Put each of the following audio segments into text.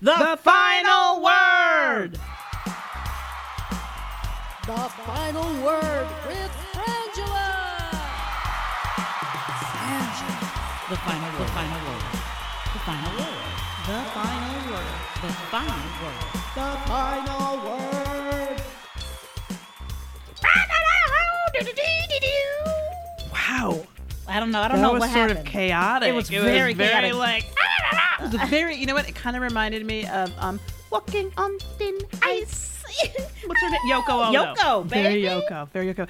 The, the final word. The final word with Frangela. The final word. The final word. The final word. The final word. The final word. The final word. Wow. I don't know. I don't know what happened. that know was what sort happened. of chaotic. It was very chaotic. like. Was very. You know what? It kind of reminded me of um, walking on thin ice. What's her name? Yoko Ono. Yoko, Very baby. Yoko. Very Yoko.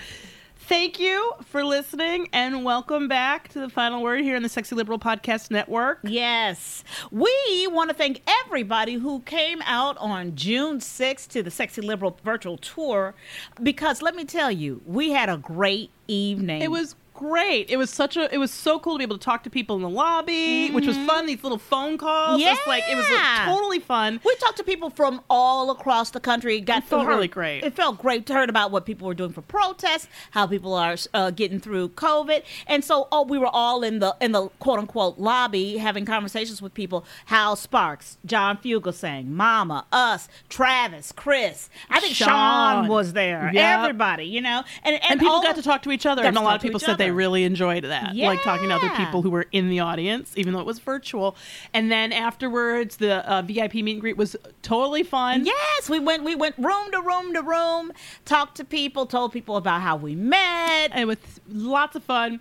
Thank you for listening and welcome back to the final word here in the Sexy Liberal Podcast Network. Yes. We want to thank everybody who came out on June 6th to the Sexy Liberal virtual tour because let me tell you, we had a great evening. It was great. It was such a. It was so cool to be able to talk to people in the lobby, which was fun. These little phone calls. It's like it was like, totally fun. We talked to people from all across the country. Got It felt really great. It felt great to hear about what people were doing for protests, how people are uh, getting through COVID, and so oh, we were all in the in the quote unquote lobby having conversations with people. Hal Sparks, John Fugelsang, Mama, us, Travis, Chris. I think Sean, Sean. was there. Yep. Everybody, you know, and and, and people got to talk to each other and a lot of people said they. Really enjoyed that like talking to other people who were in the audience even though it was virtual. And then afterwards the uh, vip meet and greet was totally fun. Yes, we went we went room to room to room, talked to people, told people about how we met. and with lots of fun.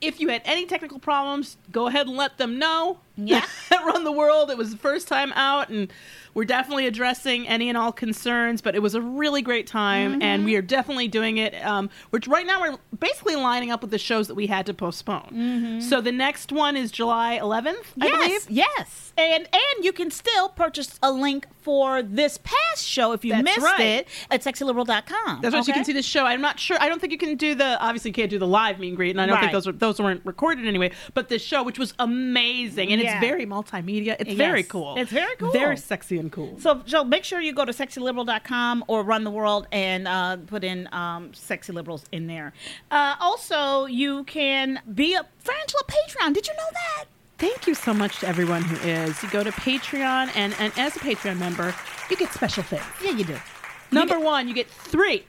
If you had any technical problems go ahead and let them know. Yeah. run the world it was the first time out and we're definitely addressing any and all concerns but it was a really great time Mm-hmm. and we are definitely doing it um, which right now we're basically lining up with the shows that we had to postpone so the next one is july 11th i yes, believe yes, and and you can still purchase a link for this past show if you That's missed right. it at sexyliberal.com. That's right. so You can see the show. I'm not sure. I don't think you can do the. Obviously, you can't do the live meet and greet, and I don't think those were, those weren't recorded anyway. But the show, which was amazing, and Yeah. it's very multimedia. It's very cool. It's very cool. Very sexy cool. So, Joe, make sure you go to sexyliberal.com or run the world and uh, put in um, sexy liberals in there. Uh, also, you can be a Frangela Patreon. Did you know that? Thank you so much to everyone who is. You go to Patreon, and and as a Patreon member, you get special things. Yeah, you do. Number one, you get three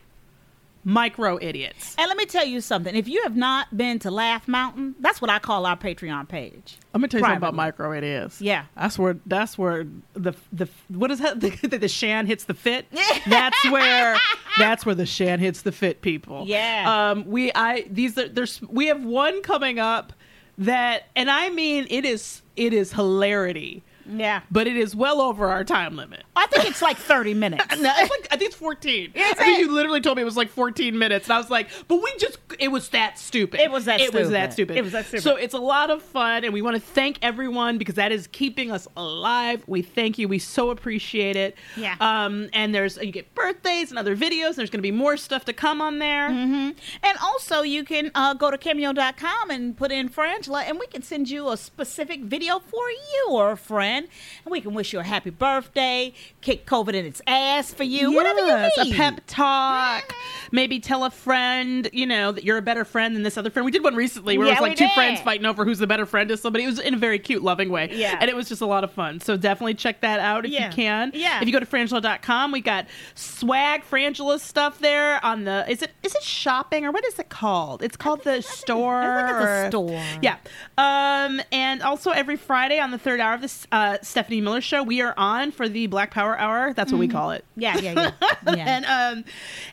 micro idiots. And let me tell you something. If you have not been to Laugh Mountain, that's what I call our Patreon page. I'm gonna tell you something about micro idiots. Yeah. that's where that's where the the what is that the, the shan hits the fit. that's where that's where the shan hits the fit people. Yeah. Um. We I these are there's we have one coming up that and I mean it is it is hilarity. Yeah. But it is well over our time limit. I think it's like 30 minutes. No, it's like I think it's 14. I think you literally told me it was like 14 minutes, and I was like, "But we just it was that stupid. It was that It was stupid. that stupid. It was that stupid. So it's a lot of fun, and we want to thank everyone because that is keeping us alive. We thank you. We so appreciate it. Yeah. Um. And there's you get birthdays and other videos. There's going to be more stuff to come on there. Mm-hmm. And also, you can uh, go to cameo.com and put in Frangela, and we can send you a specific video for your friend friend, and we can wish you a happy birthday, kick COVID in its ass for you, whatever you Yes, need. a pep talk. Maybe tell a friend, you know, that you're a better friend than this other friend. We did one recently where it was like two did. friends fighting over who's the better friend to somebody. It was in a very cute, loving way. Yeah. And it was just a lot of fun. So definitely check that out if Yeah. you can. Yeah. If you go to frangela.com, we got swag Frangela stuff there on the is it is it shopping or what is it called? It's called the store. I think it's a store. Yeah. Um, and also every Friday on the third hour of this uh, Stephanie Miller show, we are on for the Black Power Hour. That's what we call it. Yeah, yeah, yeah. yeah. And um,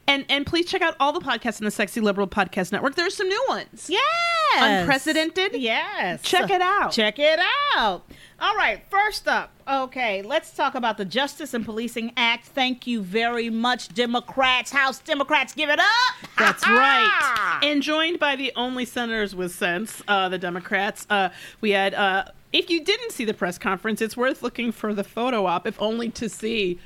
and and please check out all the podcasts in the Sexy Liberal Podcast Network. There's some new ones. Yes. Unprecedented? Yes. Check it out. Check it out. All right, first up, okay, let's talk about the Justice and Policing Act. Thank you very much, Democrats. House Democrats, give it up. That's right. And joined by the only senators with sense, uh, the Democrats. Uh, we had. Uh, if you didn't see the press conference, it's worth looking for the photo op, if only to see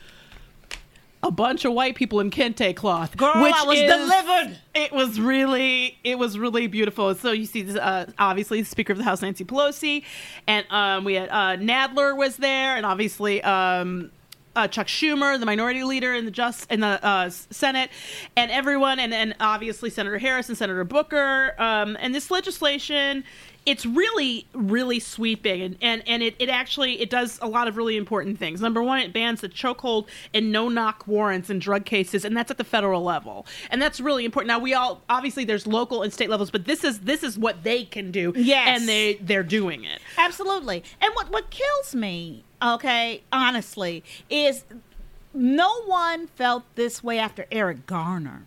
a bunch of white people in kente cloth. Girl, I was delivered. It was really, it was really beautiful. So you see, this, uh, obviously, the Speaker of the House, Nancy Pelosi, and um, we had uh, Nadler was there, and obviously. Um, uh, Chuck Schumer, the minority leader in the just in the uh, Senate, and everyone, and, and obviously Senator Harris and Senator Booker. Um, and this legislation, it's really, really sweeping, and and, and it, it actually it does a lot of really important things. Number one, it bans the chokehold and no knock warrants in drug cases, and that's at the federal level, and that's really important. Now we all obviously there's local and state levels, but this is this is what they can do, Yes. and they they're doing it. Absolutely. And what what kills me, okay, honestly, is no one felt this way after Eric Garner.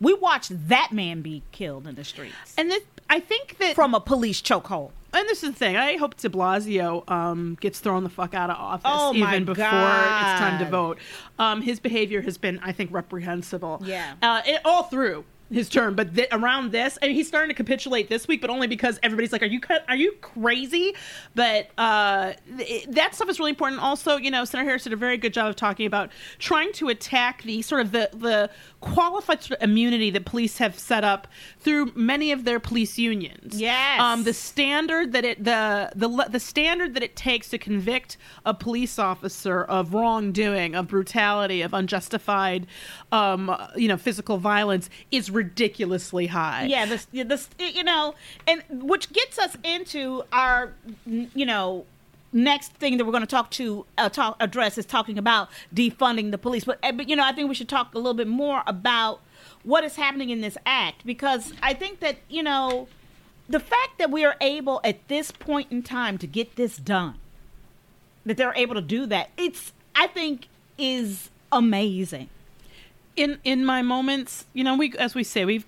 We watched that man be killed in the streets And this, I think that from a police chokehold. And this is the thing. I hope De Blasio um, gets thrown the fuck out of office Oh, even before it's time to vote. Um, his behavior has been, I think, reprehensible. Yeah. Uh, it, all through his term, but th- around this, I mean, he's starting to capitulate this week, but only because everybody's like, "Are you are you crazy?" But uh, th- that stuff is really important. Also, you know, Senator Harris did a very good job of talking about trying to attack the sort of the the qualified immunity that police have set up through many of their police unions. Yes. Um, the standard that it the the the standard that it takes to convict a police officer of wrongdoing, of brutality, of unjustified, um, you know, physical violence is ridiculously high. Yeah, this, this, you know, and which gets us into our, you know, next thing that we're going to talk to uh, talk address is talking about defunding the police. But, uh, but you know, I think we should talk a little bit more about what is happening in this act because I think that you know, the fact that we are able at this point in time to get this done, that they're able to do that, it's I think is amazing. In in my moments, you know, we as we say, we've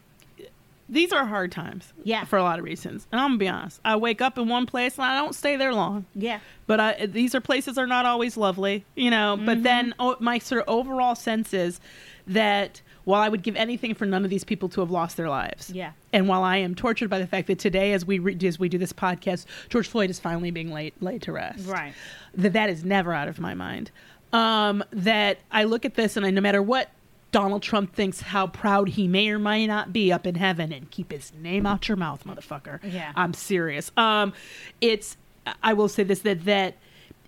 these are hard times. Yeah. For a lot of reasons. And I'm gonna be honest. I wake up in one place and I don't stay there long. Yeah. But I, these are places are not always lovely, you know. Mm-hmm. But then oh, my sort of overall sense is that while I would give anything for none of these people to have lost their lives, Yeah. and while I am tortured by the fact that today, as we re- as we do this podcast, George Floyd is finally being laid laid to rest, Right. That that is never out of my mind. Um, that I look at this and I, no matter what Donald Trump thinks, how proud he may or may not be up in heaven, and keep his name out your mouth, motherfucker. Yeah. I'm serious. Um, it's I will say this that that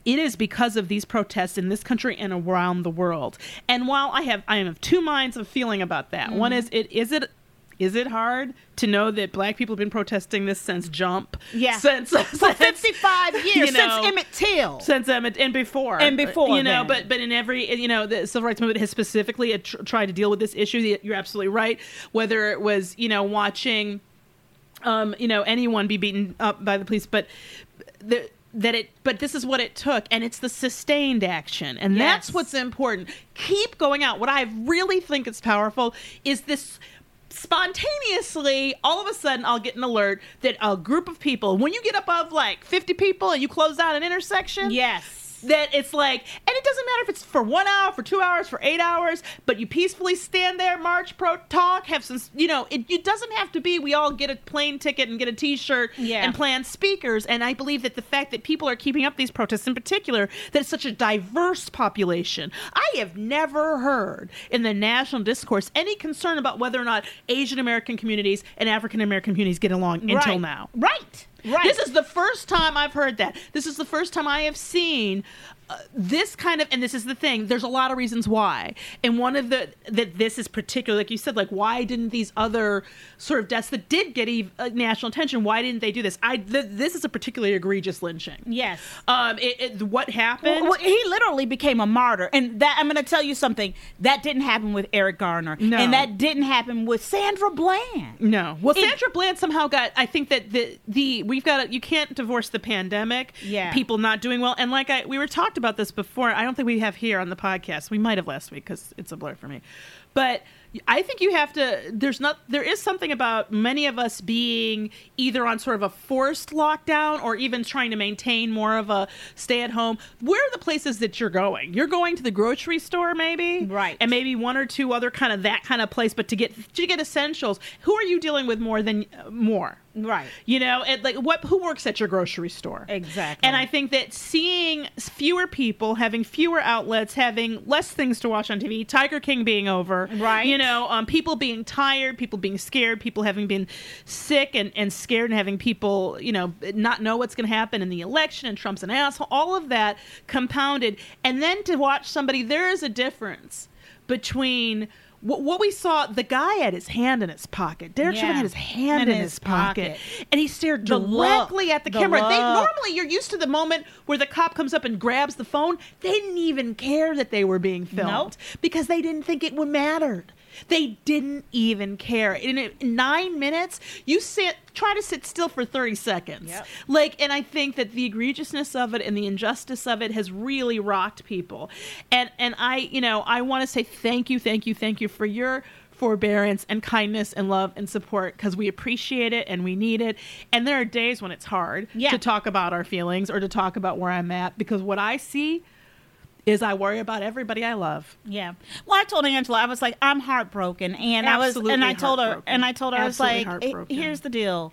it is because of these protests in this country and around the world. And while I have I am of two minds of feeling about that. One is it is it is it hard to know that black people have been protesting this since jump? Yeah. Since For 55 years You since Emmett Till. since Emmett and before And before you know then. but but in every you know the civil rights movement has specifically tr- tried to deal with this issue you're absolutely right whether it was you know watching um you know anyone be beaten up by the police but the that it but this is what it took and it's the sustained action and that's what's important keep going out what i really think is powerful is this spontaneously all of a sudden i'll get an alert that a group of people when you get above like 50 people and you close out an intersection Yes. That it's like, and it doesn't matter if it's for one hour, for two hours, for eight hours, but you peacefully stand there, march, pro, talk, have some, you know, it, it doesn't have to be we all get a plane ticket and get a T-shirt Yeah. and plan speakers. And I believe that the fact that people are keeping up these protests, in particular, that it's such a diverse population. I have never heard in the national discourse any concern about whether or not Asian American communities and African American communities get along until now. Right. Right. This is the first time I've heard that. This is the first time I have seen this kind of and this is the thing there's a lot of reasons why and one of the that this is particular like you said like why didn't these other sort of deaths that did get ev- uh, national attention why didn't they do this i th- this is a particularly egregious lynching Yes. um it, it, what happened Well, he literally became a martyr, and that I'm going to tell you something that didn't happen with Eric Garner, No. and that didn't happen with Sandra Bland. No. Well, It- Sandra Bland somehow got. I think that the the we've got. to You can't divorce the pandemic. Yeah. People not doing well, and like I we were talked about this before. I don't think we have here on the podcast. We might have last week because it's a blur for me, but. I think you have to. There's not. There is something about many of us being either on sort of a forced lockdown or even trying to maintain more of a stay at home. Where are the places that you're going? You're going to the grocery store, maybe, Right. And maybe one or two other kind of that kind of place. But to get to get essentials, who are you dealing with more than uh, more? Right. You know, and like what? Who works at your grocery store? Exactly. And I think that seeing fewer people, having fewer outlets, having less things to watch on TV, Tiger King being over, Right. You know, um, people being tired, people being scared, people having been sick and, and scared, and having people, you know, not know what's going to happen in the election, and Trump's an asshole. All of that compounded, and then to watch somebody, there is a difference between. What, what we saw, the guy had his hand in his pocket. Derek Yeah. Chauvin had his hand In in, his his pocket, pocket. and he stared The look. directly at the, The camera. They normally you're used to the moment where the cop comes up and grabs the phone. They didn't even care that they were being filmed Nope. because they didn't think it would mattered. They didn't even care. In, in nine minutes, you sit try to sit still for 30 seconds. Yep. Like, and I think that the egregiousness of it and the injustice of it has really rocked people. And and I, you know, I want to say thank you, thank you, thank you for your forbearance and kindness and love and support because we appreciate it and we need it. And there are days when it's hard Yeah. to talk about our feelings or to talk about where I'm at because what I see is I worry about everybody I love. Yeah. Well, I told Angela, I was like, I'm heartbroken, and I was, and I told her, and I told her, I was like, "Eh, here's the deal,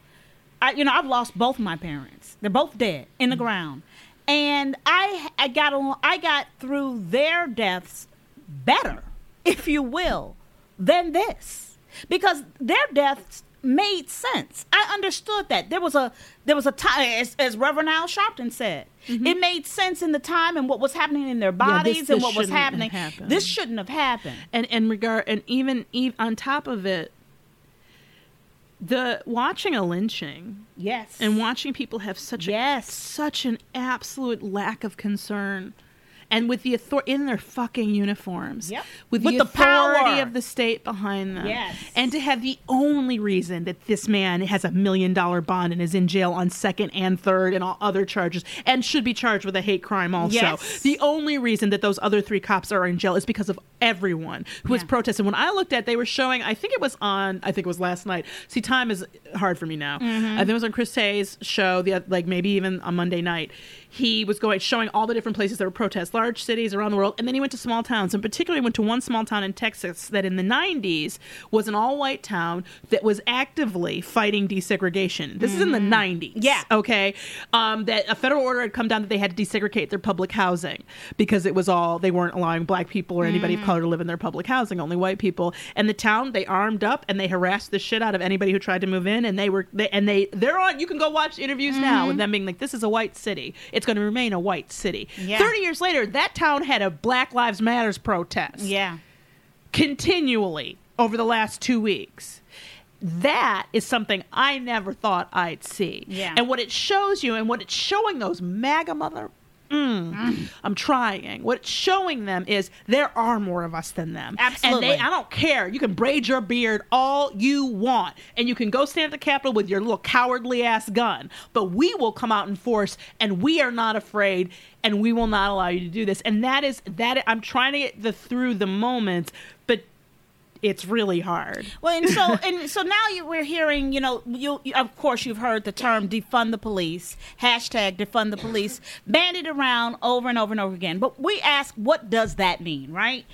I, you know, I've lost both my parents. They're both dead in the Mm-hmm. ground, and I, I got on, I got through their deaths better, if you will, than this, because their deaths made sense. I understood that there was a there was a time, as, as Reverend Al Sharpton said, it made sense in the time and what was happening in their Mm-hmm. Yeah, this- bodies and what was happening. This shouldn't have happened. and and regard and even, even on top of it the watching a lynching Yes. and watching people have such a, Yes. such an absolute lack of concern and with the authority in their fucking uniforms Yep. with, With the, the authority power. of the state behind them Yes. and to have the only reason that this man has a million dollar bond and is in jail on second and third and all other charges and should be charged with a hate crime also Yes. the only reason that those other three cops are in jail is because of everyone who was Yeah. protesting when i looked at they were showing i think it was on i think it was last night see time is hard for me now Mm-hmm. i think it was on chris hayes show the like maybe even on monday night he was going showing all the different places there were protests large cities around the world and then he went to small towns and particularly went to one small town in texas that in the 90s was an all-white town that was actively fighting desegregation this is in the 90s Mm-hmm. Yeah. okay um, that a federal order had come down that they had to desegregate their public housing because it was all they weren't allowing black people or anybody Mm. of color to live in their public housing only white people and the town they armed up and they harassed the shit out of anybody who tried to move in and they were they, and they they're on you can go watch interviews now Mm-hmm. with them being like this is a white city it's going to remain a white city Yeah. 30 years later that town had a black lives matters protest yeah. continually over the last two weeks. That is something I never thought I'd see. Yeah. And what it shows you, and what it's showing those MAGA mother. Mm, I'm trying. What it's showing them is there are more of us than them. Absolutely. And they, I don't care. You can braid your beard all you want, and you can go stand at the Capitol with your little cowardly ass gun. But we will come out in force, and we are not afraid, and we will not allow you to do this. And that is that. I'm trying to get the through the moments, but it's really hard. Well, and so and so now you, we're hearing, you know, you, of course you've heard the term defund the police, hashtag defund the police, bandied around over and over and over again. But we ask, what does that mean, right?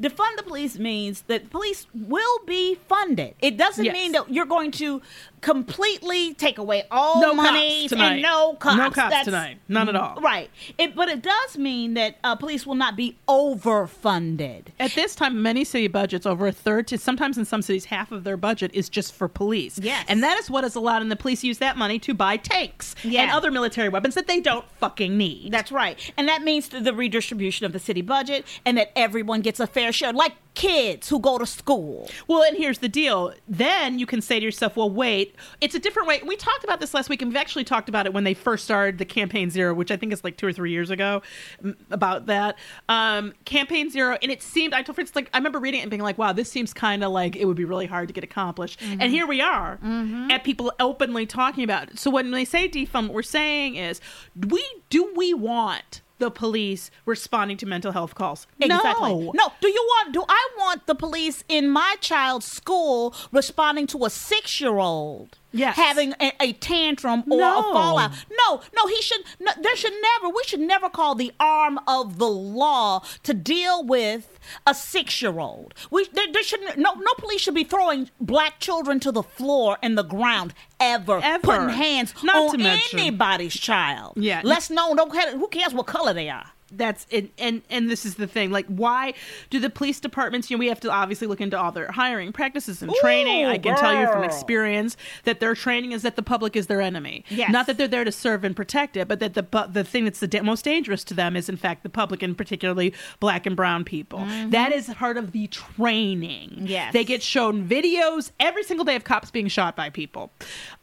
defund the police means that police will be funded. It doesn't Yes. mean that you're going to completely take away all No money and no cops. No cops That's- tonight. None at all. Right. It, but it does mean that uh, police will not be overfunded. At this time, many city budgets, over a third to sometimes in some cities, half of their budget is just for police. Yes. And that is what is allowed, and the police use that money to buy tanks Yeah. and other military weapons that they don't fucking need. That's right. And that means the redistribution of the city budget and that everyone gets a fair share, like kids who go to school. Well, and here's the deal. Then you can say to yourself, well, wait, it's a different way. We talked about this last week, and we've actually talked about it when they first started the Campaign Zero, which I think is like two or three years ago, about that. Um, Campaign Zero, and it seemed, I told friends, like, I remember reading it and being like, wow, this seems kind of like it would be really hard to get accomplished. And here we are, at people openly talking about it. So when they say defund, what we're saying is, we do we want the police responding to mental health calls? Exactly. No. No. Do you want? Do I want the police in my child's school responding to a six-year-old? Yes. Having a, a tantrum or No. a fallout. No, no, he should. No, there should never. We should never call the arm of the law to deal with a six-year-old. We there, there should no no police should be throwing black children to the floor and the ground ever, Ever. putting hands Not on anybody's child. Yeah. Let's know. Don't care, who cares what color they are. That's and, and and this is the thing like why do the police departments you know we have to obviously look into all their hiring practices and training. Ooh, i can tell you from experience that their training is that the public is their enemy. Yes. not that they're there to serve and protect it but that the the thing that's the da- most dangerous to them is in fact the public and particularly black and brown people. That is part of the training. Mm-hmm. Yes. they get shown videos every single day of cops being shot by people.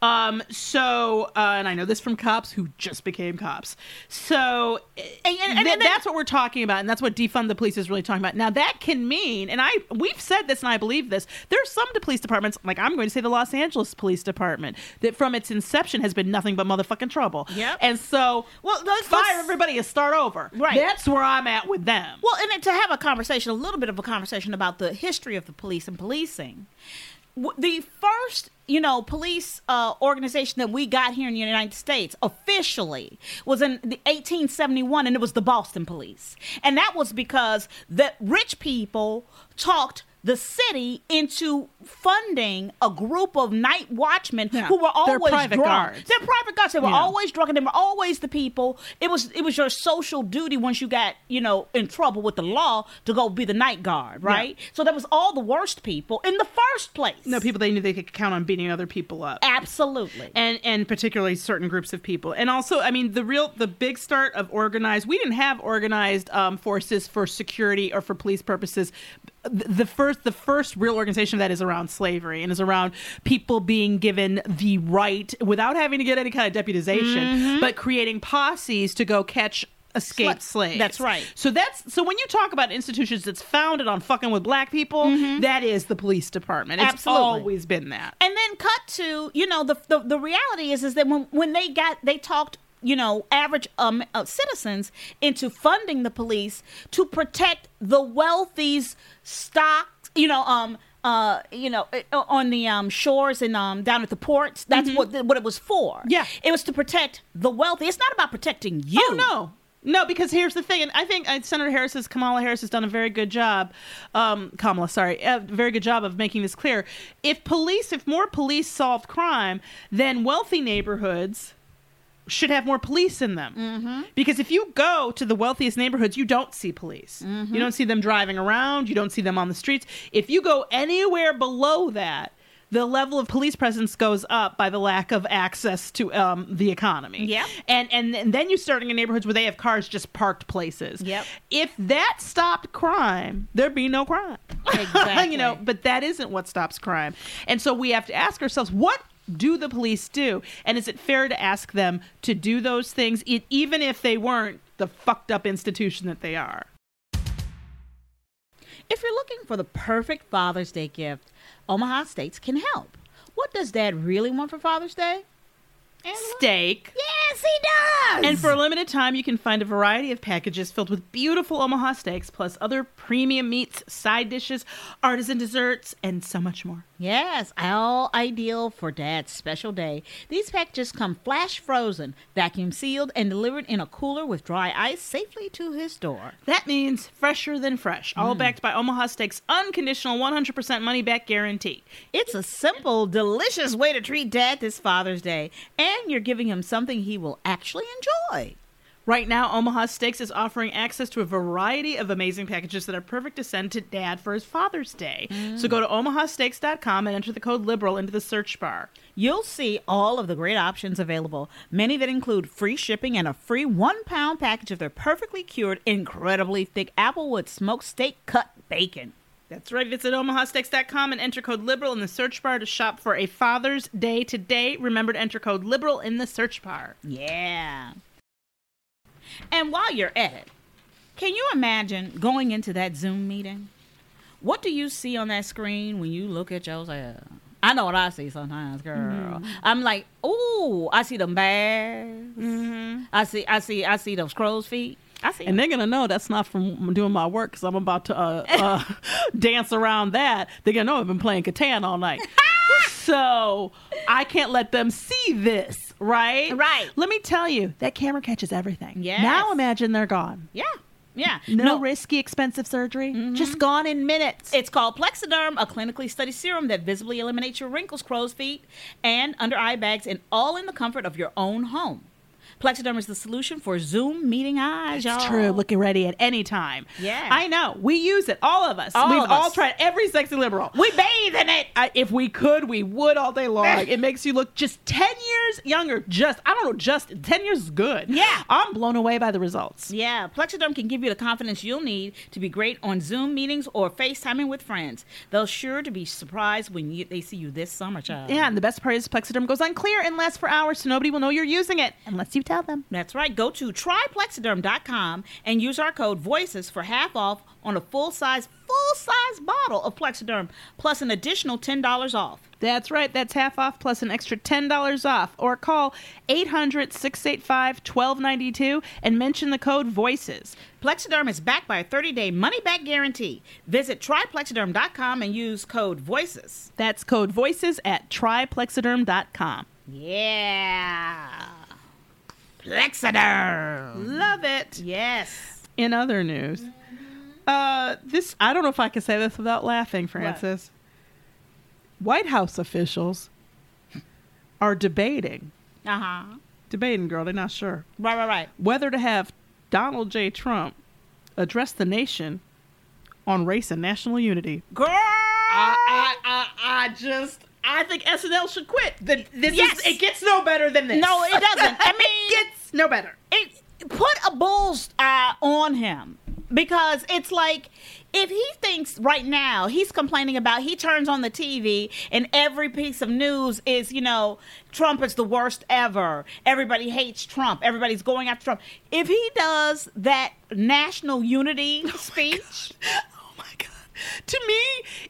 Um so uh, and i know this from cops who just became cops. So And- and- and then- that's what we're talking about, and that's what defund the police is really talking about. Now that can mean, and I we've said this, and I believe this. There's some police departments, like I'm going to say the Los Angeles Police Department, that from its inception has been nothing but motherfucking trouble. Yep. And so, Well, let's- fire let's- everybody and start over. Right. That's where I'm at with them. Well, and to have a conversation, a little bit of a conversation about the history of the police and policing. The first, you know, police uh, organization that we got here in the United States officially was in the 1871, and it was the Boston Police, and that was because the rich people talked the city into funding a group of night watchmen Yeah. who were They're always private drunk. guards. They're private guards. They were Yeah. always drunk, and they were always the people. It was it was your social duty once you got you know in trouble with the law to go be the night guard, right? So that was all the worst people in the first place. no, people they knew they could count on beating other people up. absolutely. and and particularly certain groups of people and also i mean the real the big start of organized we didn't have organized um, forces for security or for police purposes the first the first real organization of that is around slavery and is around people being given the right without having to get any kind of deputization mm-hmm. but creating posses to go catch escaped Sla- slaves. that's right. so that's so when you talk about institutions that's founded on fucking with black people mm-hmm. that is the police department. It's Absolutely. always been that. And then cut to you know the the, the reality is is that when when they got they talked you know average um uh, citizens into funding the police to protect the wealthy's stocks you know um uh, you know, uh, on the um, shores and um, down at the ports. That's what the, what it was for. Mm-hmm. Yeah. it was to protect the wealthy. It's not about protecting you. Oh no. No, because here's the thing, and I think uh, Senator Harris, has, Kamala Harris, has done a very good job. Um, Kamala, sorry, a very good job of making this clear. If police, if more police solved crime, then wealthy neighborhoods should have more police in them. Mm-hmm. Because if you go to the wealthiest neighborhoods, you don't see police. You don't see them driving around. You don't see them on the streets. If you go anywhere below that, the level of police presence goes up by the lack of access to um, the economy. Yep. And, and and then you're starting in neighborhoods where they have cars just parked places. Yep. If that stopped crime, there'd be no crime. Exactly. you know, but that isn't what stops crime. And so we have to ask ourselves, what do the police do? And is it fair to ask them to do those things, e- even if they weren't the fucked up institution that they are? If you're looking for the perfect Father's Day gift, Omaha Steaks can help. What does Dad really want for Father's Day? Angela? Steak. Yes, he does. And for a limited time, you can find a variety of packages filled with beautiful Omaha steaks, plus other premium meats, side dishes, artisan desserts, and so much more. Yes, all ideal for Dad's special day. These packages come flash frozen, vacuum sealed, and delivered in a cooler with dry ice safely to his door. That means fresher than fresh, all mm. backed by Omaha Steaks' unconditional 100% money back guarantee. It's a simple, delicious way to treat Dad this Father's Day, and you're giving him something he will actually enjoy. Right now, Omaha Steaks is offering access to a variety of amazing packages that are perfect to send to dad for his Father's Day. So go to omahasteaks.com and enter the code LIBERAL into the search bar. You'll see all of the great options available, many that include free shipping and a free one pound package of their perfectly cured, incredibly thick Applewood smoked steak cut bacon. That's right. Visit omahasteaks.com and enter code LIBERAL in the search bar to shop for a Father's Day today. Remember to enter code LIBERAL in the search bar. Yeah. And while you're at it, can you imagine going into that Zoom meeting? What do you see on that screen when you look at yourself? I know what I see sometimes, girl. I'm like, ooh, I see them bears. I see, I see, I see those crow's feet. I see. And they're gonna know that's not from doing my work because I'm about to uh, uh, dance around that. They're gonna know I've been playing Catan all night. so I can't let them see this, right? Right. Let me tell you, that camera catches everything. Yeah. Now imagine they're gone. yeah, yeah. No, risky, expensive surgery. Mm-hmm. Just gone in minutes. It's called Plexiderm, a clinically studied serum that visibly eliminates your wrinkles, crow's feet, and under eye bags, and all in the comfort of your own home. Plexiderm is the solution for Zoom meeting eyes, y'all. It's true. Looking ready at any time. Yeah. I know. We use it. All of us. All We've of all us. tried every sexy liberal. We bathe in it. I, if we could, we would all day long. it makes you look just 10 years younger. Just, I don't know, just 10 years is good. Yeah. I'm blown away by the results. Yeah, Plexiderm can give you the confidence you'll need to be great on Zoom meetings or FaceTiming with friends. They'll sure to be surprised when you, they see you this summer, child. Yeah, and the best part is Plexiderm goes on clear and lasts for hours, so nobody will know you're using it unless you tell them. That's right. Go to tryplexiderm.com and use our code VOICES for half off on a full size, full size bottle of Plexiderm, plus an additional $10 off. That's right. That's half off plus an extra $10 off. Or call 800 685 1292 and mention the code VOICES. Plexiderm is backed by a 30 day money back guarantee. Visit tryplexiderm.com and use code VOICES. That's code VOICES at tryplexiderm.com. Yeah. Plexiderm. Love it. Yes. In other news, uh, this I don't know if I can say this without laughing, Frances. White House officials are debating, Uh huh. debating, girl, they're not sure Right, right, right. whether to have Donald J. Trump address the nation on race and national unity. Girl. I, I, I, I just, I think SNL should quit. The, this Yes. is, it gets no better than this. No, it doesn't. I mean, it gets no better. it put a bull's eye on him because it's like if he thinks right now he's complaining about he turns on the TV and every piece of news is you know Trump is the worst ever everybody hates Trump everybody's going after Trump if he does that national unity oh speech Oh god. To me,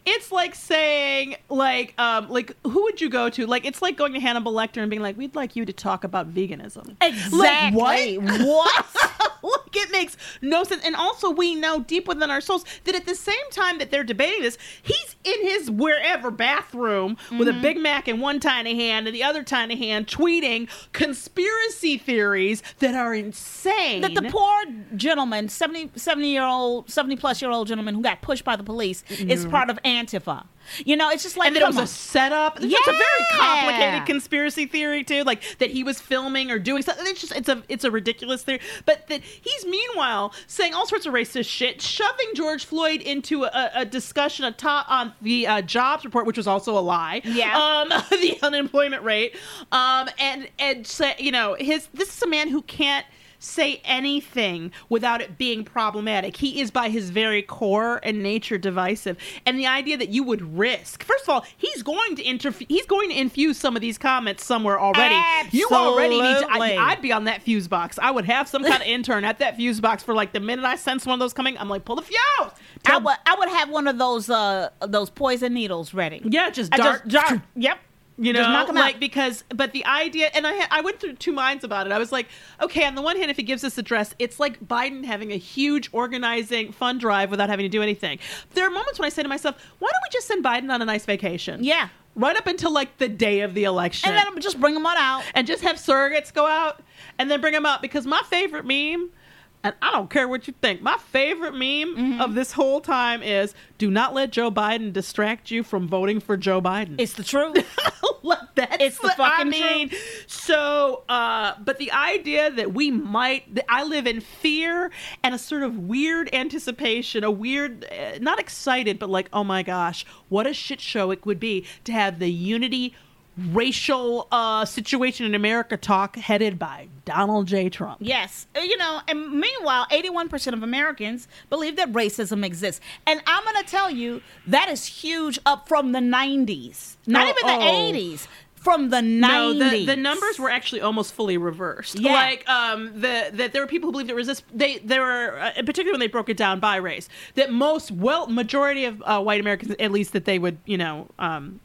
it's like saying like um like who would you go to? Like it's like going to Hannibal Lecter and being like, "We'd like you to talk about veganism." Like, exactly what? what like it makes no sense. And also, we know deep within our souls that at the same time that they're debating this, he's in his wherever bathroom with a Big Mac in one tiny hand and the other tiny hand, tweeting conspiracy theories that are insane. that the poor gentleman 70, 70 year old 70 plus year old gentleman who got pushed by the police is part of antifa you know it's just like and then it was a on. setup. It's a very complicated conspiracy theory too, like that he was filming or doing something. It's just it's a it's a ridiculous theory. But that he's meanwhile saying all sorts of racist shit, shoving George Floyd into a, a discussion atop on the uh, jobs report, which was also a lie. Yeah. Um, the unemployment rate. Um, and and say you know his this is a man who can't say anything without it being problematic. He is by his very core and nature divisive. And the idea that you would risk, first of all, he's going to interfere, he's going to infuse some of these comments somewhere already. You already need to, I, I'd be on that fuse box. I would have some kind of intern at that fuse box for like the minute I sense one of those coming, I'm like, pull the fuse. I would, I would have one of those uh those poison needles ready yeah, just dart. just, dart. Yep. You Just know, knock 'em out. like because, but the idea, and I, I went through two minds about it. I was like, okay, on the one hand, if he gives this address, it's like Biden having a huge organizing fund drive without having to do anything. There are moments when I say to myself, why don't we just send Biden on a nice vacation? Yeah. right up until like the day of the election, And then just bring them on out. and just have surrogates go out and then bring them out because my favorite meme and I don't care what you think. My favorite meme Mm-hmm. of this whole time is do not let Joe Biden distract you from voting for Joe Biden. It's the truth. Like, that's It's the what I fucking mean. So, uh, but the idea that we might, that I live in fear and a sort of weird anticipation, a weird, uh, not excited, but like, oh my gosh, what a shit show it would be to have the unity racial uh, situation in America talk headed by Donald J. Trump. Yes. Uh, You know, and meanwhile, 81% of Americans believe that racism exists. And I'm going to tell you, that is huge up from the 90s. Not Oh, even the oh. 80s, from the 90s. No, the, the numbers were actually almost fully reversed. Yeah. Like um, the that there were people who believed it was this. They there were uh, particularly when they broke it down by race. That most well majority of uh, white Americans, at least that they would you know. Um,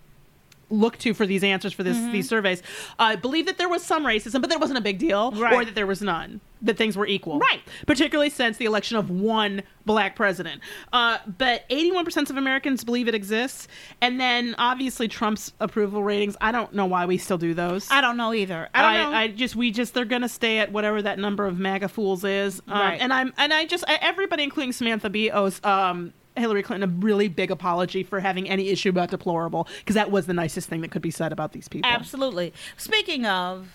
look to for these answers for this Mm-hmm. these surveys uh, believe that there was some racism but that it wasn't a big deal or that there was none that things were equal Right. particularly since the election of one black president uh, but 81% of americans believe it exists and then obviously trump's approval ratings i don't know why we still do those I don't know either. I don't know. I, just we just they're gonna stay at whatever that number of MAGA fools is, um, Right. and I'm and I just I- everybody, including Samantha Bee, owes um, Hillary Clinton a really big apology for having any issue about deplorable because that was the nicest thing that could be said about these people. Absolutely. Speaking of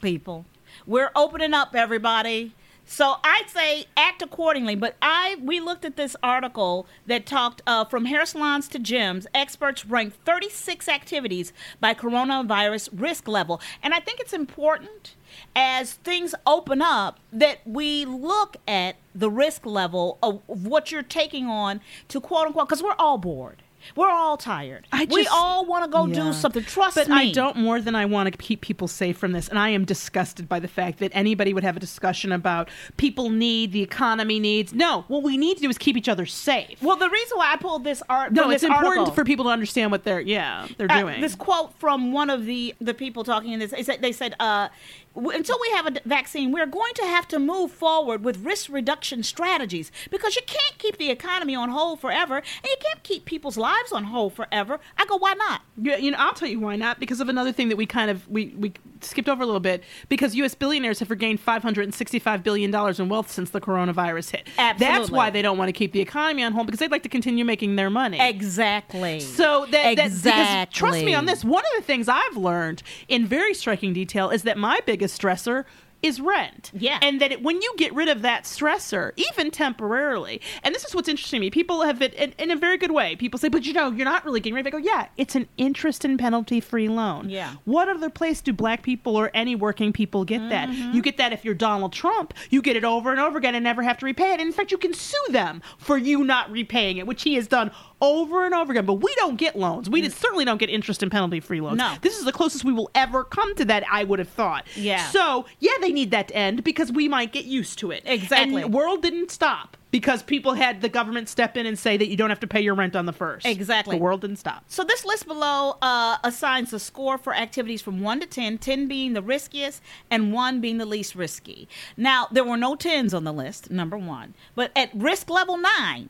people, we're opening up everybody. So I'd say act accordingly. But I we looked at this article that talked uh, from hair salons to gyms. Experts ranked 36 activities by coronavirus risk level, and I think it's important as things open up that we look at the risk level of, of what you're taking on to quote unquote because we're all bored. We're all tired. I we just- all want to go Yeah. do something. Trust but me. I don't more than I want to keep people safe from this, and I am disgusted by the fact that anybody would have a discussion about people need the economy needs. No, what we need to do is keep each other safe. Well, the reason why I pulled this art, no, it's important article- for people to understand what they're yeah they're uh, doing. this quote from one of the the people talking in this. They said, they said uh, until we have a vaccine, we're going to have to move forward with risk reduction strategies because you can't keep the economy on hold forever, and you can't keep people's lives on hold forever. I go, why not? Yeah, you know, I'll tell you why not. Because of another thing that we kind of we we skipped over a little bit. Because U.S. billionaires have regained five hundred and sixty-five billion dollars in wealth since the coronavirus hit. Absolutely. That's why they don't want to keep the economy on hold because they'd like to continue making their money. Exactly. So that, that exactly. trust me on this. One of the things I've learned in very striking detail is that my biggest stressor is rent. Yeah. And that it, when you get rid of that stressor, even temporarily, and this is what's interesting to me, people have it in, in a very good way. People say, but you know, you're not really getting rid of it. I go, yeah, it's an interest and penalty free loan. Yeah. What other place do black people or any working people get that? Mm-hmm. You get that if you're Donald Trump. You get it over and over again and never have to repay it. And in fact, you can sue them for you not repaying it, which he has done over and over again. But we don't get loans. We certainly don't get interest and penalty free loans. Mm. No. This is the closest we will ever come to that, I would have thought. Yeah. So, yeah, they need that to end because we might get used to it. Exactly. And the world didn't stop because people had the government step in and say that you don't have to pay your rent on the first. Exactly. The world didn't stop. So this list below uh, assigns a score for activities from 1 to 10, 10 being the riskiest and 1 being the least risky. Now, there were no 10s on the list, number 1. But at risk level 9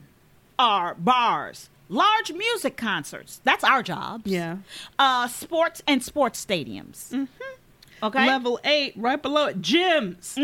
are bars, large music concerts. That's our jobs. Yeah. Uh, sports and sports stadiums. Mm-hmm. Okay. Level eight, right below it, gyms.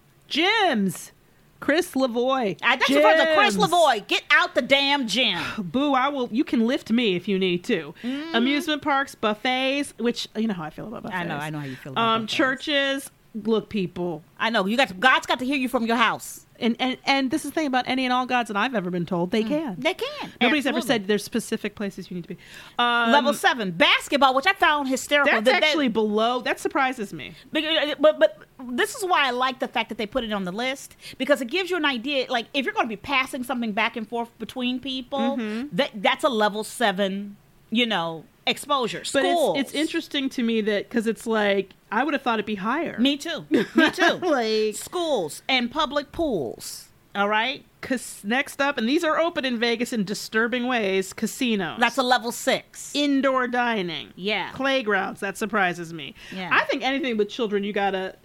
gyms. Chris Lavoie. I that's referred to Chris. Lavoie. Get out the damn gym. Boo, I will. You can lift me if you need to. Amusement parks, buffets, which you know how I feel about buffets. I know, I know how you feel about Um, buffets. churches. Look, people, I know you got God's got to hear you from your house. And and and this is the thing about any and all gods that I've ever been told. They can. Mm. They can. Nobody's ever said there's specific places you need to be. Um, Level seven, basketball, which I found hysterical. That's That- that- actually below. That surprises me. But, but but this is why I like the fact that they put it on the list because it gives you an idea. Like if you're going to be passing something back and forth between people, Mm-hmm. that that's a level seven, you know, exposure. But Schools. it's it's interesting to me that because it's like I would have thought it'd be higher. Me too. Me too. Like- schools and public pools. All right. Cas- next up, and these are open in Vegas in disturbing ways. Casinos. That's a level six. indoor dining. Yeah. Playgrounds. That surprises me. Yeah. I think anything with children, you gotta.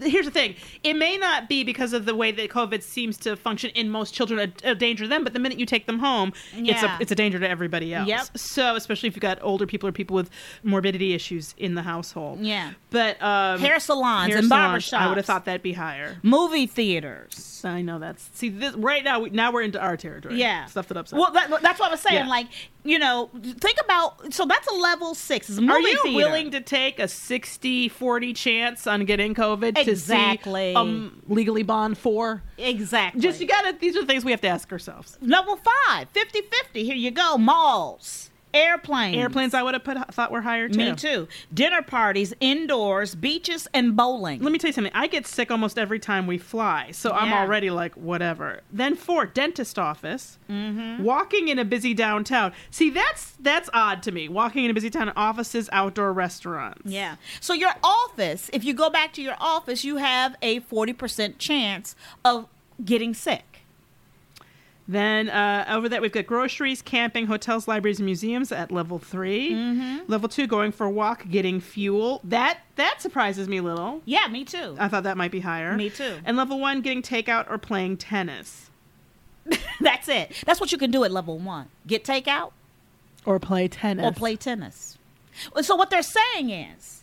Here's the thing. It may not be because of the way that COVID seems to function in most children a, a danger to them, but the minute you take them home, yeah. it's a it's a danger to everybody else. Yep. So especially if you've got older people or people with morbidity issues in the household. Yeah. But um, Hair salons hair and salons, barbershops. I would have thought that'd be higher. Movie theaters. I know that's see this right now. We, now we're into our territory. Yeah. stuff that upsets. Well, that, that's what I was saying. Yeah. Like, you know, think about. So that's a level six. It's Are you theater. willing to take a 60-40 chance on getting COVID Exactly. to see um, legally bond for? Exactly. Just you gotta. These are the things we have to ask ourselves. level five, 50 50. Here you go. Malls, airplanes. Airplanes, I would have put thought were higher too. Me too. Dinner parties, indoors, beaches, and bowling. Let me tell you something. I get sick almost every time we fly, so I'm already like whatever. Then four, dentist office. Mm-hmm. Walking in a busy downtown. See, that's that's odd to me. Walking in a busy town, offices, outdoor restaurants. Yeah. So your office, if you go back to your office, you have a 40% chance of getting sick. Then uh, over that, we've got groceries, camping, hotels, libraries, and museums at level 3 Mm-hmm. Level two, going for a walk, getting fuel. That that surprises me a little. Yeah, me too. I thought that might be higher. Me too. And level one, getting takeout or playing tennis That's it. That's what you can do at level one. Get takeout or play tennis or play tennis. So what they're saying is,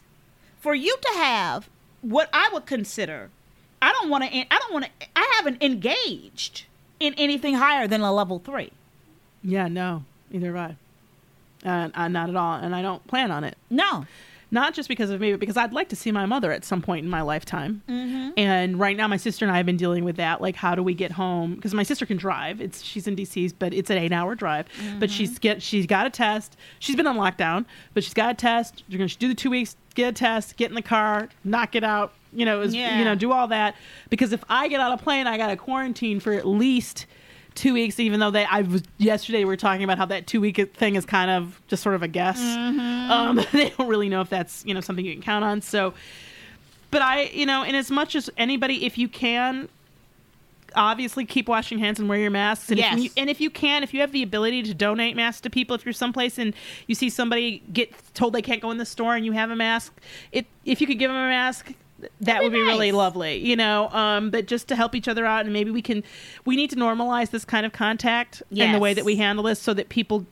for you to have what I would consider, I don't want to. I don't want to. I haven't engaged in anything higher than a level three. Yeah, no, neither have I. Uh, uh, not at all, and I don't plan on it. No. Not just because of me, but because I'd like to see my mother at some point in my lifetime. Mm-hmm. And right now, my sister and I have been dealing with that. Like, how do we get home? Because my sister can drive. It's she's in DC, but it's an eight-hour drive. But Mm-hmm. she's get she's got a test. She's been on lockdown, but she's got a test. You're gonna do the two weeks, get a test, get in the car, knock it out. You know, is, Yeah. you know, do all that. Because if I get on a plane, I got to quarantine for at least two weeks. Even though they, I was yesterday we were talking about how that two week thing is kind of just sort of a guess. Um, they don't really know if that's you know something you can count on. So, but I, you know, in as much as anybody, if you can, obviously keep washing hands and wear your masks. And, Yes. if you, and if you can, if you have the ability to donate masks to people, if you're someplace and you see somebody get told they can't go in the store and you have a mask, it if you could give them a mask. That would be be really lovely, you know. Um, but just to help each other out, and maybe we can, we need to normalize this kind of contact and the way that we handle this, so that people,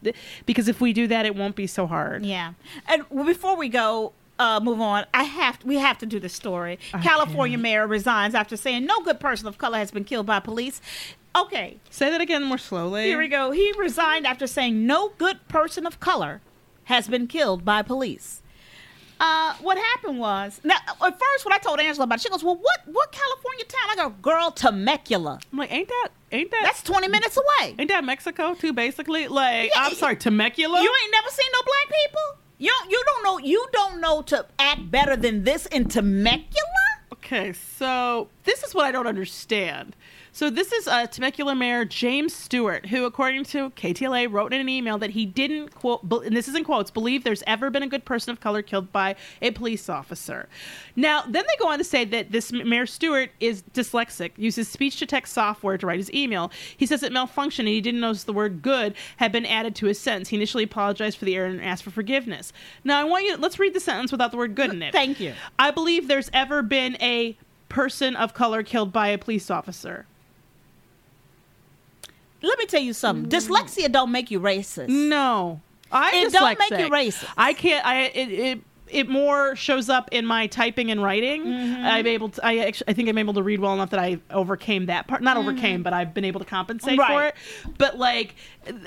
because if we do that, it won't be so hard. Yeah. And before we go, uh, move on, I have to, we have to do the story. California mayor resigns after saying no good person of color has been killed by police. Okay, Say that again more slowly. here we go. He resigned after saying no good person of color has been killed by police. Uh, what happened was now at first when I told Angela about it, she goes, "Well, what what California town?" I go, "Girl, Temecula. I'm like, ain't that, ain't that, That's twenty minutes away. ain't that Mexico too? Basically, like, Yeah, I'm sorry, Temecula. You ain't never seen no black people. You don't, you don't know you don't know to act better than this in Temecula. Okay, so this is what I don't understand. So this is uh, Temecula Mayor James Stewart, who, according to KTLA, wrote in an email that he didn't quote, be- and this is in quotes, believe there's ever been a good person of color killed by a police officer. Now, then they go on to say that this Mayor Stewart is dyslexic, uses speech to text software to write his email. He says it malfunctioned and he didn't notice the word "good" had been added to his sentence. He initially apologized for the error and asked for forgiveness. Now, I want you. Let's read the sentence without the word "good" in it. Thank you. I believe there's ever been a person of color killed by a police officer. Let me tell you something. Dyslexia don't make you racist. No, I'm It don't make you racist. I can't. I it. it it more shows up in my typing and writing. Mm-hmm. I'm able to. I actually, I think I'm able to read well enough that I overcame that part. Not overcame, but I've been able to compensate for Mm-hmm. It. But like,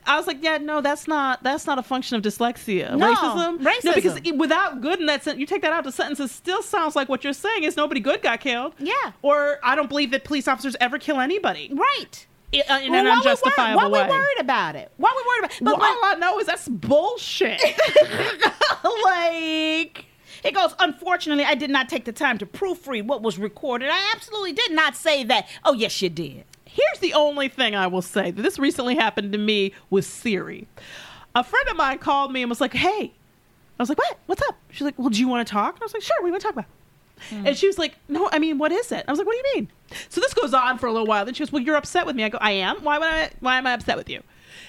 I was like, yeah, no, that's not. That's not a function of dyslexia. No, racism. No, because it- without good in that sentence, you take that out. The sentences still sounds like what you're saying is nobody good got killed. Yeah. Or I don't believe that police officers ever kill anybody Right. In, uh, in Well, an why we unjustifiable worried, why way. we worried about it? Why we worried about it? Well, But, but- all I know is that's bullshit. like it goes unfortunately i did not take the time to proofread what was recorded i absolutely did not say that oh yes you did Here's the only thing I will say that this recently happened to me with Siri. A friend of mine called me and was like, "Hey," I was like, "What? What's up?" She's like, "Well, do you want to talk?" And I was like, "Sure. What do you want to talk about?" Mm. And she was like, no, I mean, what is it? I was like, what do you mean? So this goes on for a little while. Then she goes, well, you're upset with me. I go, I am. Why would I? Why am I upset with you?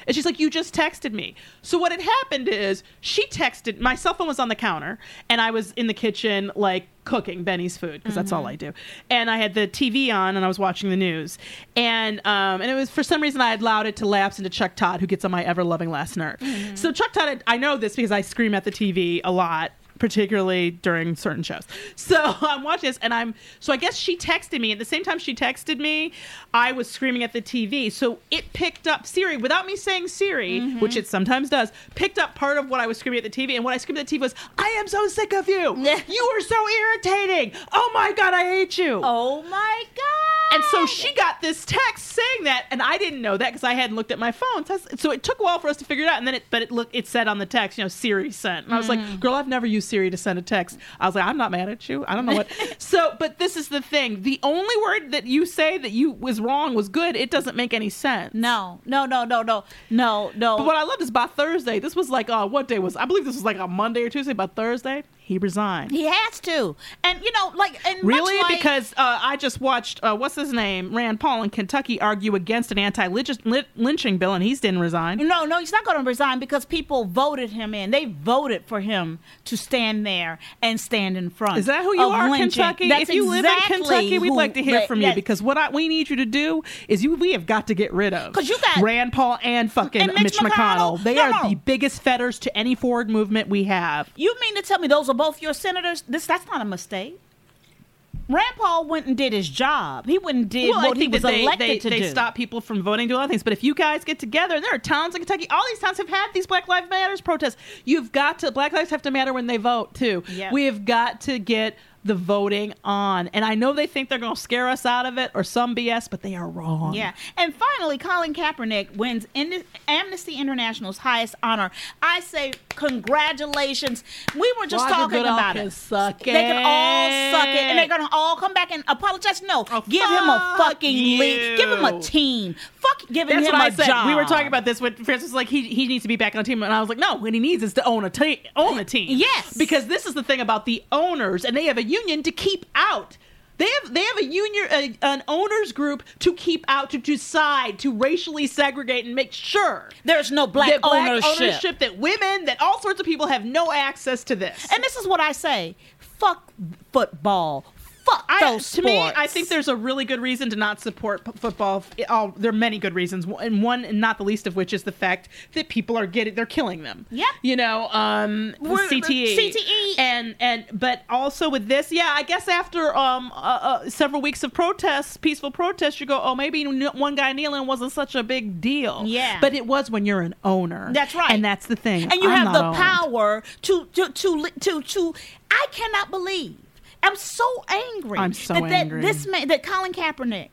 And she's like, you just texted me. So what had happened is she texted. My cell phone was on the counter, and I was in the kitchen like cooking Benny's food because that's all I mm-hmm. do. And I had the TV on, and I was watching the news. And um, and it was for some reason I had allowed it to lapse into Chuck Todd, who gets on my ever loving last nerve. Mm-hmm. So Chuck Todd, I know this because I scream at the TV a lot particularly during certain shows. So I'm watching this and I'm so I guess she texted me at the same time she texted me, I was screaming at the TV. So it picked up Siri without me saying Siri, mm-hmm. which it sometimes does, picked up part of what I was screaming at the TV and what I screamed at the TV was, "I am so sick of you. you are so irritating. Oh my god, I hate you." Oh my god! And so she got this text saying that, and I didn't know that because I hadn't looked at my phone. So, so it took a while for us to figure it out. And then it, but it look, it said on the text, you know, Siri sent. And I was Mm. like, girl, I've never used Siri to send a text. I was like, I'm not mad at you. I don't know what. so, but this is the thing: the only word that you say that you was wrong was good. It doesn't make any sense. No, no, no, no, no, no, no. But what I loved is by Thursday. This was like, uh, what day was? I believe this was like a Monday or Tuesday. By Thursday, he resigned. he has to, and you know, like, and Really? like- because uh, I just watched uh, what's his name, Rand Paul in Kentucky argue against an anti-lynching bill, and he didn't resign. No, no, he's not going to resign because people voted him in. They voted for him to stand there and stand in front. Is that who you are, lynching. Kentucky? That's if you live in Kentucky, we'd who- like to hear from you because what I, we need you to do is you we have got to get rid of because you got- Rand Paul and fucking And Mitch Mitch, McConnell. McConnell. They No, are no. the biggest fetters to any forward movement we have. You mean to tell me those both your senators? This that's not a mistake. Rand Paul went and did his job. He went and did Well, what he was they, elected they, to they do. stop people from voting to other things. But if you guys get together, and there are towns in Kentucky, all these towns have had these Black Lives Matters protests. You've got to Black lives have to matter when they vote too. Yep. We have got to get the voting on. And I know they think they're going to scare us out of it or some BS, but they are wrong. Yeah. And finally, Colin Kaepernick wins in Amnesty International's highest honor. I say congratulations. We were just Roger talking Goodall about can it. suck it. They can all suck it, and they're gonna all come back and apologize. No, Oh, give him a fuck fucking lead. Give him a team. Fuck giving That's him what a I said. job. We were talking about this when Frances was like, he, he needs to be back on the team. And I was like, no, what he needs is to own a, te- own a team. Yes. Because this is the thing about the owners, and they have a union to keep out. They have they have a union, a, an owners group to keep out, to decide, to racially segregate and make sure There's no black, that black ownership. ownership, that women, that all sorts of people have no access to this. And this is what I say: fuck football. Fuck I, those to sports. me, I think there's a really good reason to not support p- football. There are many good reasons, and one, and not the least of which, is the fact that people are getting they're killing them. Yeah, You know, um, We're- CTE, CTE. and and but also with this, yeah, I guess after um uh, uh, several weeks of protests, peaceful protests, you go, oh, maybe n- one guy kneeling wasn't such a big deal. Yeah. but it was when you're an owner. That's right. and that's the thing. and you I'm have the owned. power to to to to to. I cannot believe. I'm so angry. I'm so that, that this man, that Colin Kaepernick.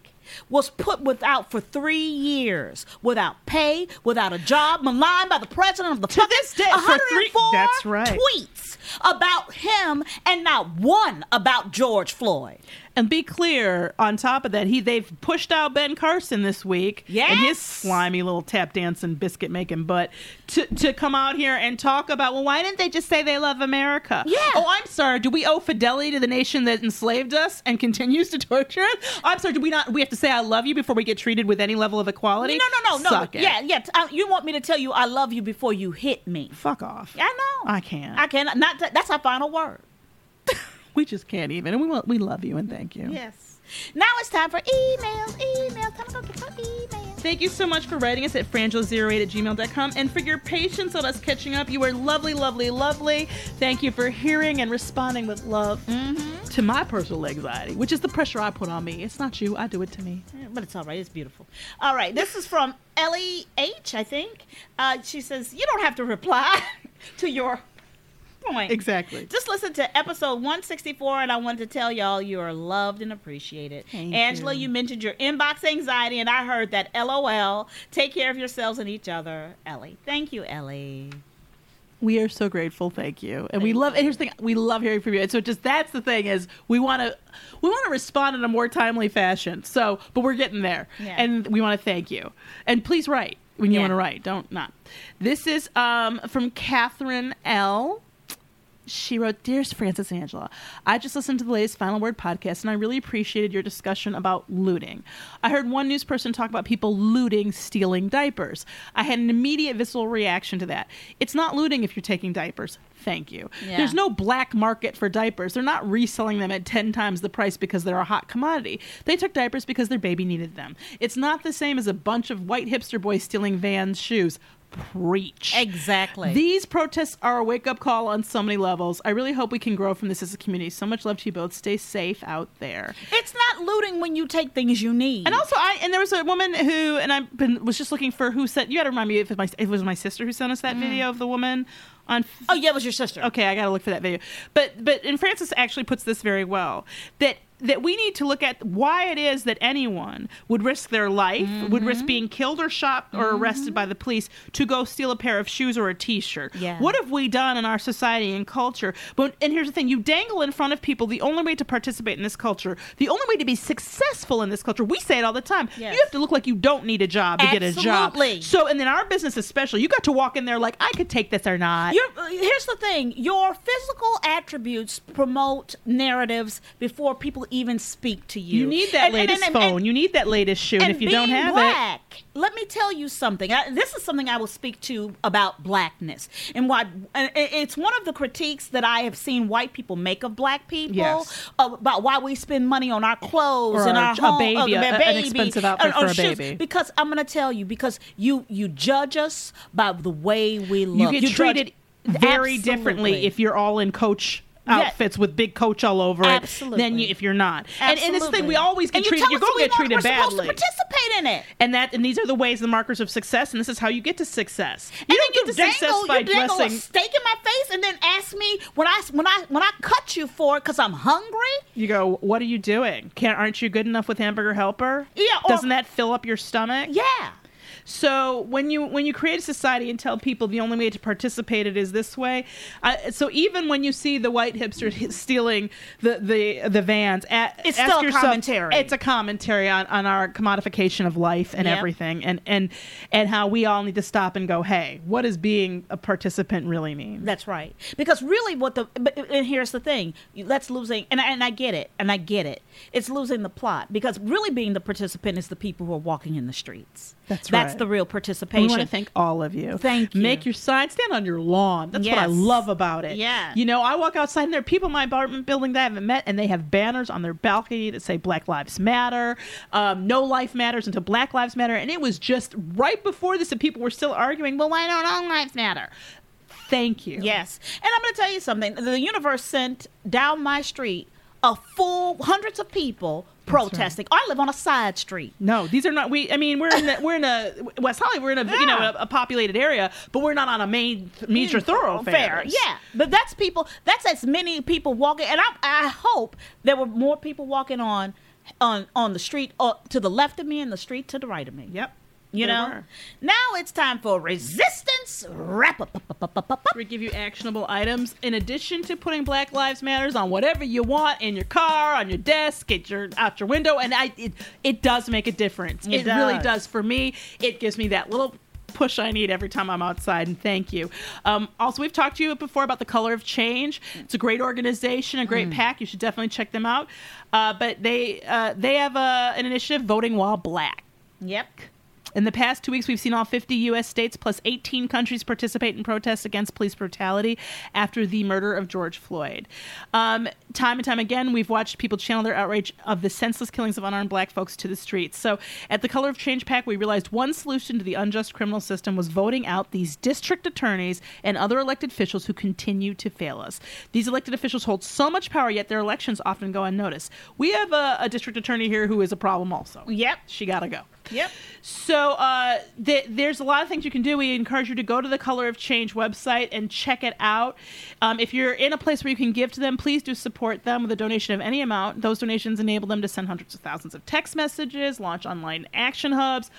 Was put without for three years, without pay, without a job, maligned by the president of the To this day, for three- 104 that's right. tweets about him, and not one about George Floyd. And be clear, on top of that, he they've pushed out Ben Carson this week and his slimy little tap dancing, biscuit making butt to, to come out here and talk about, well, why didn't they just say they love America? Yeah. Oh, I'm sorry. Do we owe fidelity to the nation that enslaved us and continues to torture us? I'm sorry. Do we not? We have to say I love you before we get treated with any level of equality? No, no, no, no. Suck it. Yeah, yeah. uh, you want me to tell you I love you before you hit me? Fuck off. I know. I can't. I cannot. Not that- that's our final word. We just can't even. And we want, we love you and thank you. Yes. Now it's time for emails. Emails. Time to go get some emails. Thank you so much for writing us at frangela08 at gmail.com and for your patience on us catching up. You are lovely, lovely, lovely. Thank you for hearing and responding with love to my personal anxiety, which is the pressure I put on me. It's not you, I do it to me. But it's all right. It's beautiful. All right. This is from Ellie H. I think. Uh, she says you don't have to reply to your point. Exactly. Just listen to episode 164, and I wanted to tell y'all you are loved and appreciated. Thank Angela, you. you mentioned your inbox anxiety, and I heard that LOL. Take care of yourselves and each other. Ellie. Thank you, Ellie. We are so grateful, thank you, and we love. And here's the thing: we love hearing from you. And so, just that's the thing is, we want to, we want to respond in a more timely fashion. So, but we're getting there, Yeah. and we want to thank you. And please write when you Yeah. want to write. Don't not. This is um, from Catherine L. she wrote, Dearest Frances Angela, I just listened to the latest Final Word podcast and I really appreciated your discussion about looting. I heard one news person talk about people looting, stealing diapers. I had an immediate visceral reaction to that. It's not looting if you're taking diapers. Thank you. Yeah. There's no black market for diapers. They're not reselling them at 10 times the price because they're a hot commodity. They took diapers because their baby needed them. It's not the same as a bunch of white hipster boys stealing Vans shoes. Preach. Exactly. These protests are a wake up call on so many levels. I really hope we can grow from this as a community. So much love to you both. Stay safe out there. it's not looting when you take things you need. And also, I and there was a woman who and I been was just looking for who sent. You got to remind me if it, my, if it was my sister who sent us that mm. video of the woman on. oh yeah, it was your sister. Okay, I got to look for that video. But but and Frances actually puts this very well that that we need to look at why it is that anyone would risk their life, would Mm-hmm. risk being killed or shot or arrested by the police to go steal a pair of shoes or a t-shirt. Yeah. What have we done in our society and culture? But and here's the thing, you dangle in front of people the only way to participate in this culture, the only way to be successful in this culture. We say it all the time. Yes. You have to look like you don't need a job to get a job. So and in our business especially, you got to walk in there like I could take this or not. Your, uh, here's the thing: your physical attributes promote narratives before people even speak to you. You need that And- latest and- and- phone. you need that latest shoe. And, if you don't have it, black, let me tell you something. I, this is something I will speak to about blackness and why. It's one of the critiques that I have seen white people make of black people Yes. about why we spend money on our clothes Or and our a home, baby, uh, a- an baby, expensive outfit for a baby. Because I'm going to tell you, because you you judge us by the way we look. you get judge- treated very Absolutely. differently if you're all in coach Yeah. outfits with big coach all over it than Absolutely. you if you're not. And, and this thing we always get And treated. tell You're going to get treated we're supposed badly. to participate in it. and that and these are the ways the markers of success, and this is how you get to success. You And don't get then to success by you dangle dressing. a steak in my face and then ask me when I when I when I cut you for it because I'm hungry. You go, what are you doing? Can't aren't you good enough with Hamburger Helper? Yeah, or- Doesn't that fill up your stomach? Yeah. So when you when you create a society and tell people the only way to participate it is this way, uh, so even when you see the white hipsters stealing the the the vans, a- It's still a yourself- commentary. It's a commentary on, on our commodification of life and Yep. everything, and and and how we all need to stop and go, hey, what does being a participant really mean? That's right. Because really, what the but, and here's the thing: that's losing. And I, and I get it, and I get it. It's losing the plot because really being the participant is the people who are walking in the streets. That's right. That's the real participation. we want to thank all of you. Thank you. Make your sign stand on your lawn. That's what I love about it. Yeah. You know, I walk outside and there are people in my apartment building that I haven't met, and they have banners on their balcony that say Black Lives Matter, um, No Life Matters until Black Lives Matter. And it was just right before this, and people were still arguing, well, why don't all lives matter? Thank you. Yes. And I'm going to tell you something. The universe sent down my street a full hundreds of people protesting. I live on a side street. No, these are not. We, I mean, we're in the, we're in a West Hollywood. We're in a you know a, a populated area, but we're not on a main major thoroughfare. Yeah. But that's people. That's as many people walking, and I, I hope there were more people walking on, on on the street uh, to the left of me and the street to the right of me. Yep. You There know. Now it's time for resistance wrap up. We give you actionable items in addition to putting Black Lives Matters on whatever you want in your car, on your desk, at your out your window, and I it, it does make a difference. It It, really does. does for me. It gives me that little push I need every time I'm outside, and thank you. Um, also, we've talked to you before about the Color of Change. It's a great organization, a great pack. You should definitely check them out. Uh, but they uh, they have a, an initiative, Voting While Black. Yep. In the past two weeks, we've seen all 50 U.S. states plus 18 countries participate in protests against police brutality after the murder of George Floyd. Um, time and time again, we've watched people channel their outrage of the senseless killings of unarmed black folks to the streets. So, at the Color of Change PAC, we realized one solution to the unjust criminal system was voting out these district attorneys and other elected officials who continue to fail us. These elected officials hold so much power, yet their elections often go unnoticed. We have a, a district attorney here who is a problem also. Yep. She got to go. Yep. So uh, th- there's a lot of things you can do. We encourage you to go to the Color of Change website and check it out. Um, if you're in a place where you can give to them, please do support them with a donation of any amount. Those donations enable them to send hundreds of thousands of text messages, launch online action hubs,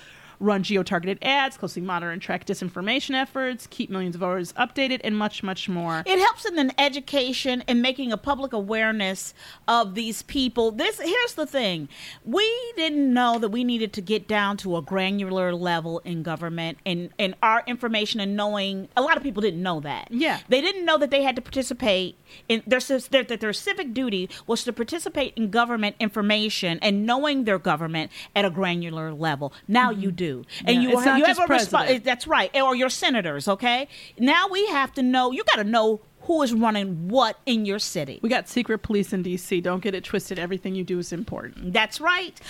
run geo-targeted ads, closely monitor and track disinformation efforts, keep millions of voters updated, and much, much more. It helps in the education and making a public awareness of these people. This here's the thing: we didn't know that we needed to get down to a granular level in government and and our information and knowing. A lot of people didn't know that. Yeah. they didn't know that they had to participate in their their that their civic duty was to participate in government information and knowing their government at a granular level. Now mm-hmm. you do, and. Yeah, you you have a response. Eh, that's right, eh, or your senators. Okay, now we have to know. You got to know who is running what in your city. We got secret police in D.C. Don't get it twisted. Everything you do is important. That's right.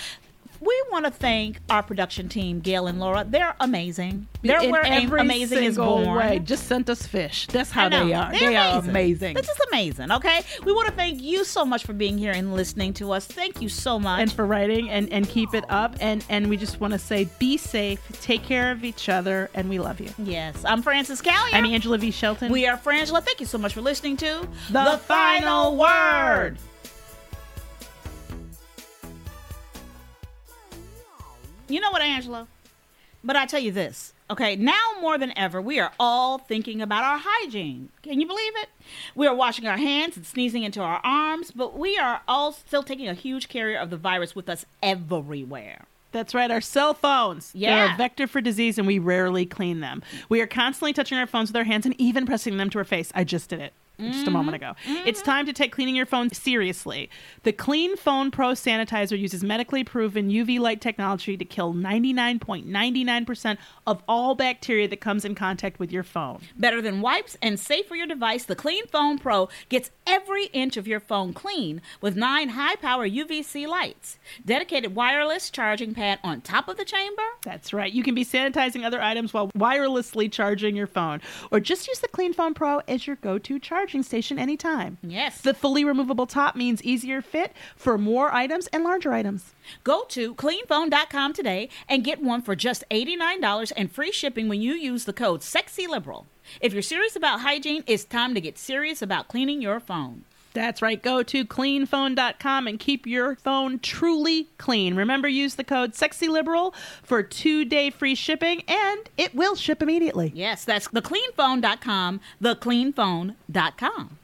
We want to thank our production team, Gail and Laura. They're amazing. They're In where every amazing is born. way. Just sent us fish. That's how they are. They're they are amazing. This is amazing. Okay, we want to thank you so much for being here and listening to us. Thank you so much. and for writing and, and keep it up. And, and we just want to say be safe, take care of each other, and we love you. yes, I'm Frances Callier. I'm Angela V. Shelton. we are Frangela. Thank you so much for listening to The Final Word. You know what, Angela? But I tell you this, okay? Now more than ever, we are all thinking about our hygiene. Can you believe it? We are washing our hands and sneezing into our arms, but we are all still taking a huge carrier of the virus with us everywhere. That's right, our cell phones. Yeah. They're a vector for disease, and we rarely clean them. We are constantly touching our phones with our hands and even pressing them to our face. I just did it. Just a moment mm-hmm. ago. It's mm-hmm. time to take cleaning your phone seriously. The Clean Phone Pro sanitizer uses medically proven UV light technology to kill 99.99% of all bacteria that comes in contact with your phone. Better than wipes and safe for your device, the Clean Phone Pro gets every inch of your phone clean with nine high power UVC lights. Dedicated wireless charging pad on top of the chamber. That's right. You can be sanitizing other items while wirelessly charging your phone, or just use the Clean Phone Pro as your go to charging station anytime. Yes. The fully removable top means easier fit for more items and larger items. Go to cleanphone.com today and get one for just $89 and free shipping when you use the code SEXYLIBERAL. If you're serious about hygiene, it's time to get serious about cleaning your phone. That's right. Go to cleanphone.com and keep your phone truly clean. Remember, use the code SEXYLIBERAL for two day free shipping, and it will ship immediately. Yes, that's thecleanphone.com, thecleanphone.com.